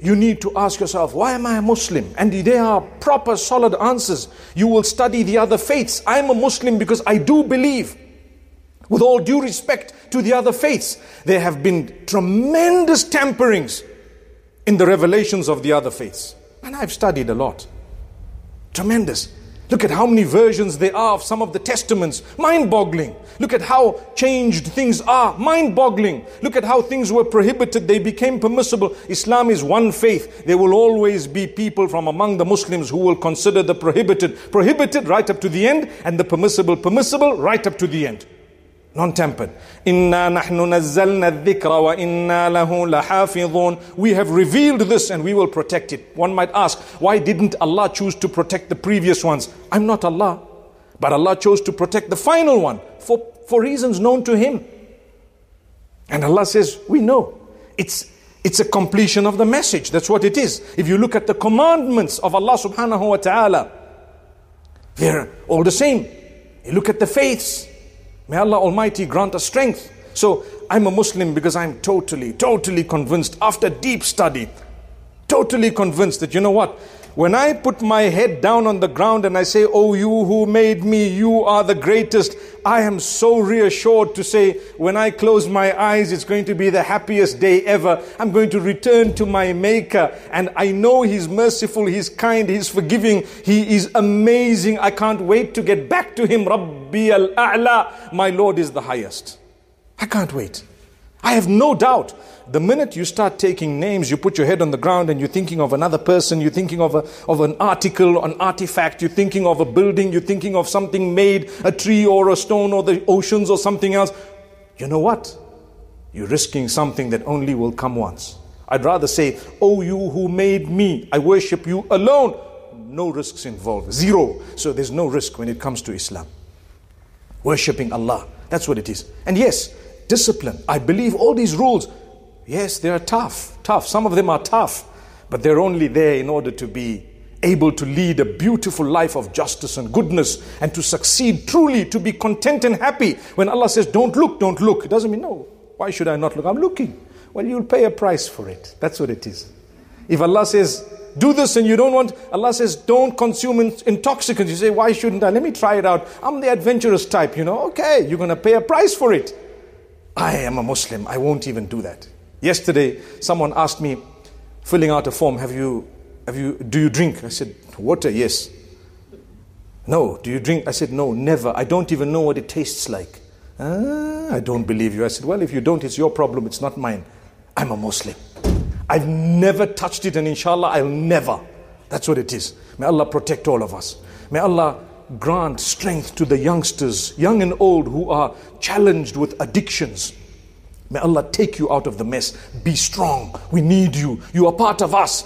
you need to ask yourself, why am I a Muslim? And there are proper, solid answers. You will study the other faiths. I'm a Muslim because I do believe. With all due respect to the other faiths, there have been tremendous tamperings in the revelations of the other faiths. And I've studied a lot. Tremendous. Look at how many versions there are of some of the testaments. Mind boggling. Look at how changed things are. Mind boggling. Look at how things were prohibited. They became permissible. Islam is one faith. There will always be people from among the Muslims who will consider the prohibited prohibited right up to the end and the permissible permissible right up to the end non-tampered. Inna nahnu nazzalna dhikra wa inna lahu lahafidhun. We have revealed this and we will protect it. One might ask, why didn't Allah choose to protect the previous ones? I'm not Allah. But Allah chose to protect the final one for, for reasons known to Him. And Allah says, we know. It's, it's a completion of the message. That's what it is. If you look at the commandments of Allah subhanahu wa ta'ala, they're all the same. You look at the faiths, May Allah Almighty grant us strength. So I'm a Muslim because I'm totally, totally convinced after deep study, totally convinced that you know what? When I put my head down on the ground and I say, Oh, you who made me, you are the greatest, I am so reassured to say, when I close my eyes, it's going to be the happiest day ever. I'm going to return to my Maker, and I know He's merciful, He's kind, He's forgiving, He is amazing. I can't wait to get back to Him. Rabbi al A'la, my Lord is the highest. I can't wait. I have no doubt the minute you start taking names, you put your head on the ground and you're thinking of another person, you're thinking of, a, of an article, an artifact, you're thinking of a building, you're thinking of something made, a tree or a stone or the oceans or something else. You know what? You're risking something that only will come once. I'd rather say, Oh, you who made me, I worship you alone. No risks involved. Zero. So there's no risk when it comes to Islam. Worshipping Allah. That's what it is. And yes, discipline. I believe all these rules Yes, they are tough, tough. Some of them are tough, but they're only there in order to be able to lead a beautiful life of justice and goodness and to succeed truly, to be content and happy. When Allah says, Don't look, don't look, it doesn't mean, No, why should I not look? I'm looking. Well, you'll pay a price for it. That's what it is. If Allah says, do this and you don't want, Allah says, don't consume intoxicants. You say, why shouldn't I? Let me try it out. I'm the adventurous type, you know. Okay, you're going to pay a price for it. I am a Muslim. I won't even do that. Yesterday, someone asked me, filling out a form, have you, have you, do you drink? I said, water, yes. No, do you drink? I said, no, never. I don't even know what it tastes like. Ah, I don't believe you. I said, well, if you don't, it's your problem, it's not mine. I'm a Muslim. I've never touched it, and inshallah, I'll never. That's what it is. May Allah protect all of us. May Allah grant strength to the youngsters, young and old, who are challenged with addictions. May Allah take you out of the mess. Be strong. We need you. You are part of us.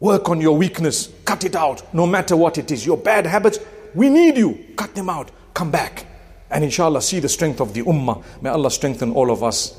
Work on your weakness. Cut it out, no matter what it is. Your bad habits, we need you. Cut them out. Come back. And inshallah, see the strength of the ummah. May Allah strengthen all of us.